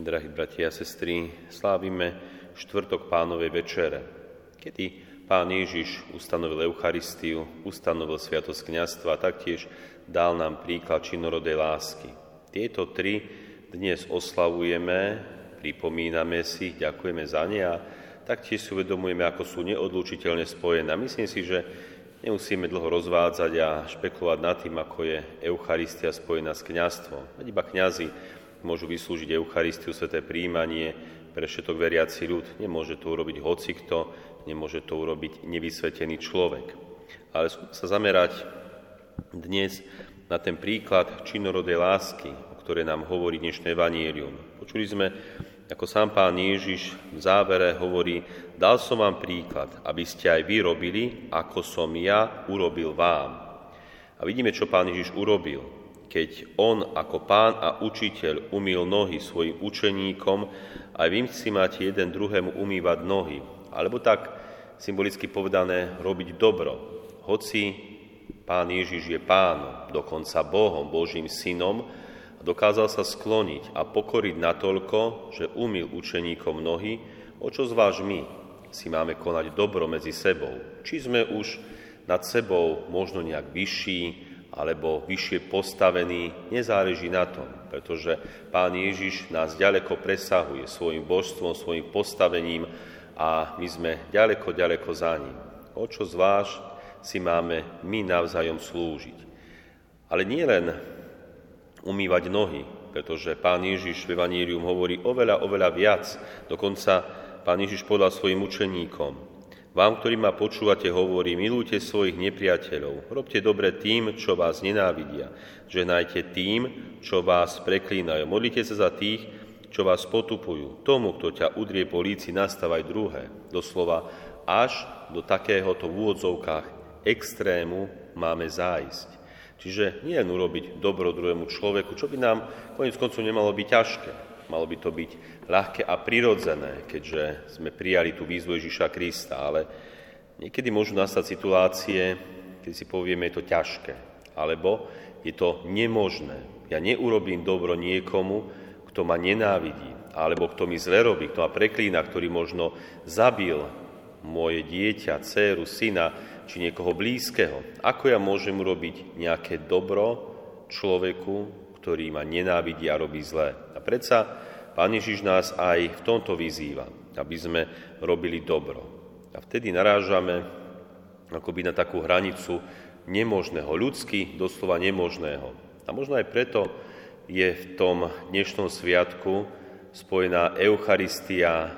Drahí bratia a sestry, slávime štvrtok pánovej večere, kedy pán Ježiš ustanovil Eucharistiu, ustanovil sviatosť kniazstva a taktiež dal nám príklad činorodej lásky. Tieto tri dnes oslavujeme, pripomíname si, ďakujeme za ne a taktiež si uvedomujeme, ako sú neodlučiteľne spojené. Myslím si, že nemusíme dlho rozvádzať a špekulovať nad tým, ako je Eucharistia spojená s kniazstvom. Veď iba kňazi môžu vyslúžiť Eucharistiu, sveté príjmanie pre všetok veriaci ľud. Nemôže to urobiť hocikto, nemôže to urobiť nevysvetený človek. Ale sa zamerať dnes na ten príklad činorodej lásky, o ktorej nám hovorí dnešné evanielium. Počuli sme, ako sám pán Ježiš v závere hovorí, dal som vám príklad, aby ste aj vy robili, ako som ja urobil vám. A vidíme, čo pán Ježiš urobil keď on ako pán a učiteľ umýl nohy svojim učeníkom, aj vy si máte jeden druhému umývať nohy. Alebo tak symbolicky povedané robiť dobro. Hoci pán Ježiš je pánom, dokonca Bohom, Božím synom, dokázal sa skloniť a pokoriť natoľko, že umýl učeníkom nohy, o čo zvlášť my si máme konať dobro medzi sebou. Či sme už nad sebou možno nejak vyšší, alebo vyššie postavený, nezáleží na tom, pretože Pán Ježiš nás ďaleko presahuje svojim božstvom, svojim postavením a my sme ďaleko, ďaleko za ním. O čo zvlášť si máme my navzájom slúžiť. Ale nie len umývať nohy, pretože Pán Ježiš v Evanílium hovorí oveľa, oveľa viac. Dokonca Pán Ježiš povedal svojim učeníkom, vám, ktorí ma počúvate, hovorí, milujte svojich nepriateľov, robte dobre tým, čo vás nenávidia, ženajte tým, čo vás preklínajú, modlite sa za tých, čo vás potupujú. Tomu, kto ťa udrie po líci, nastávaj druhé. Doslova až do takéhoto v úvodzovkách extrému máme zájsť. Čiže nie len urobiť dobro druhému človeku, čo by nám konec koncov nemalo byť ťažké. Malo by to byť ľahké a prirodzené, keďže sme prijali tú výzvu Ježiša Krista, ale niekedy môžu nastať situácie, keď si povieme, je to ťažké, alebo je to nemožné. Ja neurobím dobro niekomu, kto ma nenávidí, alebo kto mi zle robí, kto ma preklína, ktorý možno zabil moje dieťa, dceru, syna, či niekoho blízkeho. Ako ja môžem urobiť nejaké dobro človeku, ktorý ma nenávidí a robí zlé. A predsa Pán Ježiš nás aj v tomto vyzýva, aby sme robili dobro. A vtedy narážame akoby na takú hranicu nemožného, ľudsky doslova nemožného. A možno aj preto je v tom dnešnom sviatku spojená Eucharistia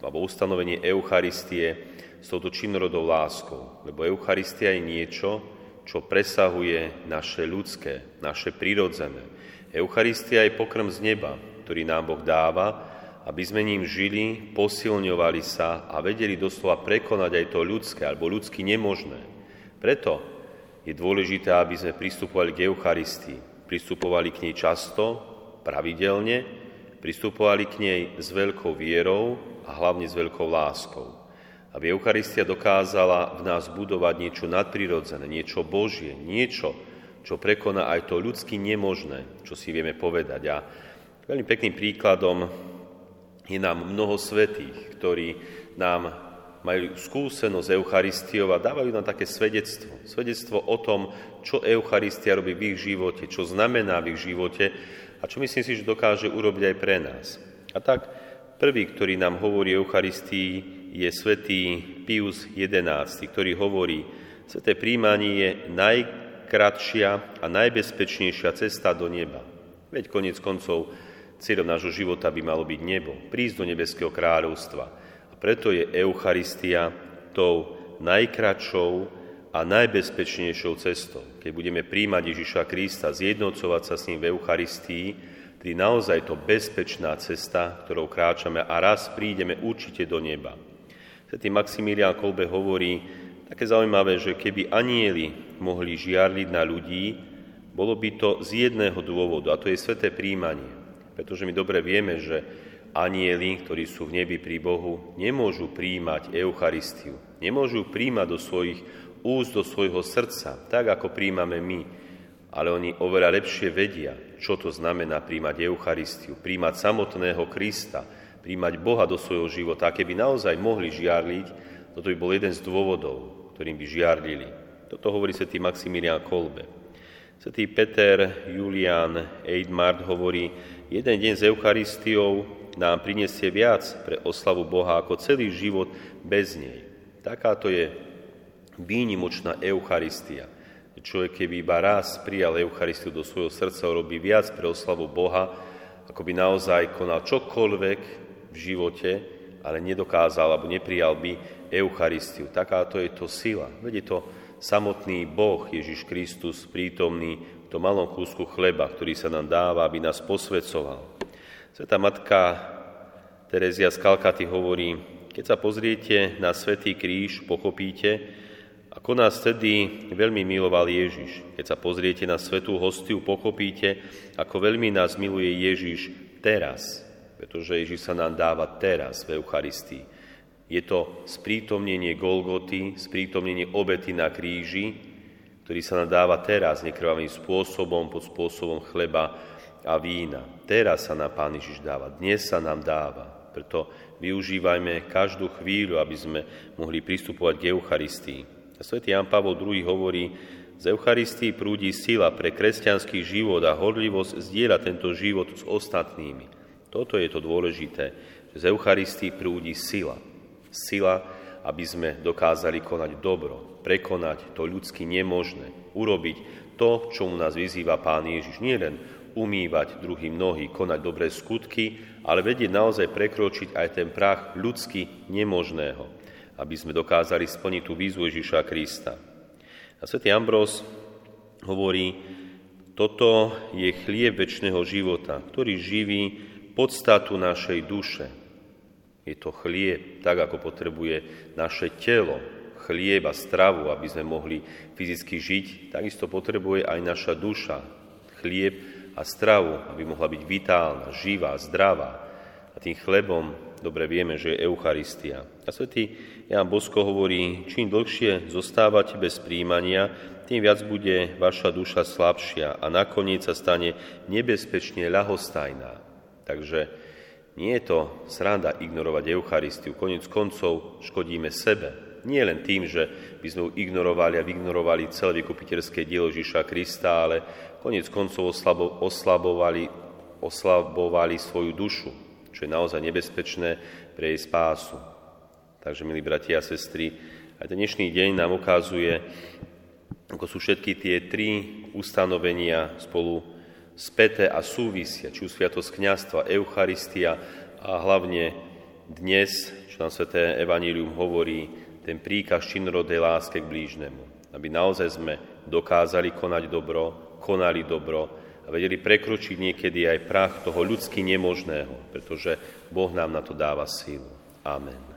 alebo ustanovenie Eucharistie s touto činorodou láskou. Lebo Eucharistia je niečo, čo presahuje naše ľudské, naše prirodzené. Eucharistia je pokrm z neba, ktorý nám Boh dáva, aby sme ním žili, posilňovali sa a vedeli doslova prekonať aj to ľudské alebo ľudsky nemožné. Preto je dôležité, aby sme pristupovali k Eucharistii. Pristupovali k nej často, pravidelne, pristupovali k nej s veľkou vierou a hlavne s veľkou láskou aby Eucharistia dokázala v nás budovať niečo nadprirodzené, niečo Božie, niečo, čo prekoná aj to ľudsky nemožné, čo si vieme povedať. A veľmi pekným príkladom je nám mnoho svetých, ktorí nám majú skúsenosť Eucharistiou a dávajú nám také svedectvo. Svedectvo o tom, čo Eucharistia robí v ich živote, čo znamená v ich živote a čo myslím si, že dokáže urobiť aj pre nás. A tak prvý, ktorý nám hovorí o Eucharistii, je svätý Pius XI, ktorý hovorí, sveté príjmanie je najkratšia a najbezpečnejšia cesta do neba. Veď konec koncov cieľom nášho života by malo byť nebo, prísť do nebeského kráľovstva. A preto je Eucharistia tou najkračšou a najbezpečnejšou cestou. Keď budeme príjmať Ježiša Krista, zjednocovať sa s ním v Eucharistii, tedy naozaj to bezpečná cesta, ktorou kráčame a raz prídeme určite do neba. Svetý Maximilián Kolbe hovorí také zaujímavé, že keby anieli mohli žiarliť na ľudí, bolo by to z jedného dôvodu, a to je sveté príjmanie. Pretože my dobre vieme, že anieli, ktorí sú v nebi pri Bohu, nemôžu príjmať Eucharistiu. Nemôžu príjmať do svojich úst, do svojho srdca, tak ako príjmame my. Ale oni oveľa lepšie vedia, čo to znamená príjmať Eucharistiu, príjmať samotného Krista, príjmať Boha do svojho života. A keby naozaj mohli žiarliť, toto by bol jeden z dôvodov, ktorým by žiarlili. Toto hovorí svätý Maximilián Kolbe. Svetý Peter Julian Eidmart hovorí, jeden deň s Eucharistiou nám prinesie viac pre oslavu Boha ako celý život bez nej. Takáto je výnimočná Eucharistia. Človek, keby iba raz prijal Eucharistiu do svojho srdca, robí viac pre oslavu Boha, ako by naozaj konal čokoľvek v živote, ale nedokázal alebo neprijal by Eucharistiu. Takáto je to sila. Veď je to samotný Boh Ježiš Kristus prítomný v tom malom kúsku chleba, ktorý sa nám dáva, aby nás posvedcoval. Sveta matka Terezia z Kalkaty hovorí, keď sa pozriete na Svetý kríž, pochopíte, ako nás vtedy veľmi miloval Ježiš. Keď sa pozriete na svetú hostiu, pochopíte, ako veľmi nás miluje Ježiš teraz, pretože Ježiš sa nám dáva teraz v Eucharistii. Je to sprítomnenie Golgoty, sprítomnenie obety na kríži, ktorý sa nám dáva teraz nekrvavým spôsobom, pod spôsobom chleba a vína. Teraz sa nám Pán Ježiš dáva, dnes sa nám dáva. Preto využívajme každú chvíľu, aby sme mohli pristupovať k Eucharistii. A svätý Jan Pavol II hovorí, z Eucharistii prúdi sila pre kresťanský život a horlivosť zdieľa tento život s ostatnými. Toto je to dôležité, že z Eucharistii prúdi sila. Sila, aby sme dokázali konať dobro, prekonať to ľudsky nemožné, urobiť to, čomu nás vyzýva Pán Ježiš. Nie len umývať druhým nohy, konať dobré skutky, ale vedieť naozaj prekročiť aj ten prach ľudsky nemožného aby sme dokázali splniť tú výzvu Ježiša Krista. A svätý Ambrós hovorí, toto je chlieb väčšného života, ktorý živí podstatu našej duše. Je to chlieb, tak ako potrebuje naše telo, chlieb a stravu, aby sme mohli fyzicky žiť, takisto potrebuje aj naša duša, chlieb a stravu, aby mohla byť vitálna, živá, zdravá. A tým chlebom dobre vieme, že je Eucharistia. A svätý Jan Bosko hovorí, čím dlhšie zostávate bez príjmania, tým viac bude vaša duša slabšia a nakoniec sa stane nebezpečne ľahostajná. Takže nie je to sranda ignorovať Eucharistiu. Konec koncov škodíme sebe. Nie len tým, že by sme ju ignorovali a vygnorovali celé vykupiteľské dielo Ježiša Krista, ale konec koncov oslabo, oslabovali, oslabovali svoju dušu čo je naozaj nebezpečné pre jej spásu. Takže, milí bratia a sestry, aj dnešný deň nám ukazuje, ako sú všetky tie tri ustanovenia spolu späté a súvisia, či už sviatosť kniastva, Eucharistia a hlavne dnes, čo nám sveté Evanílium hovorí, ten príkaz činorodej láske k blížnemu. Aby naozaj sme dokázali konať dobro, konali dobro, a vedeli prekročiť niekedy aj prach toho ľudsky nemožného, pretože Boh nám na to dáva sílu. Amen.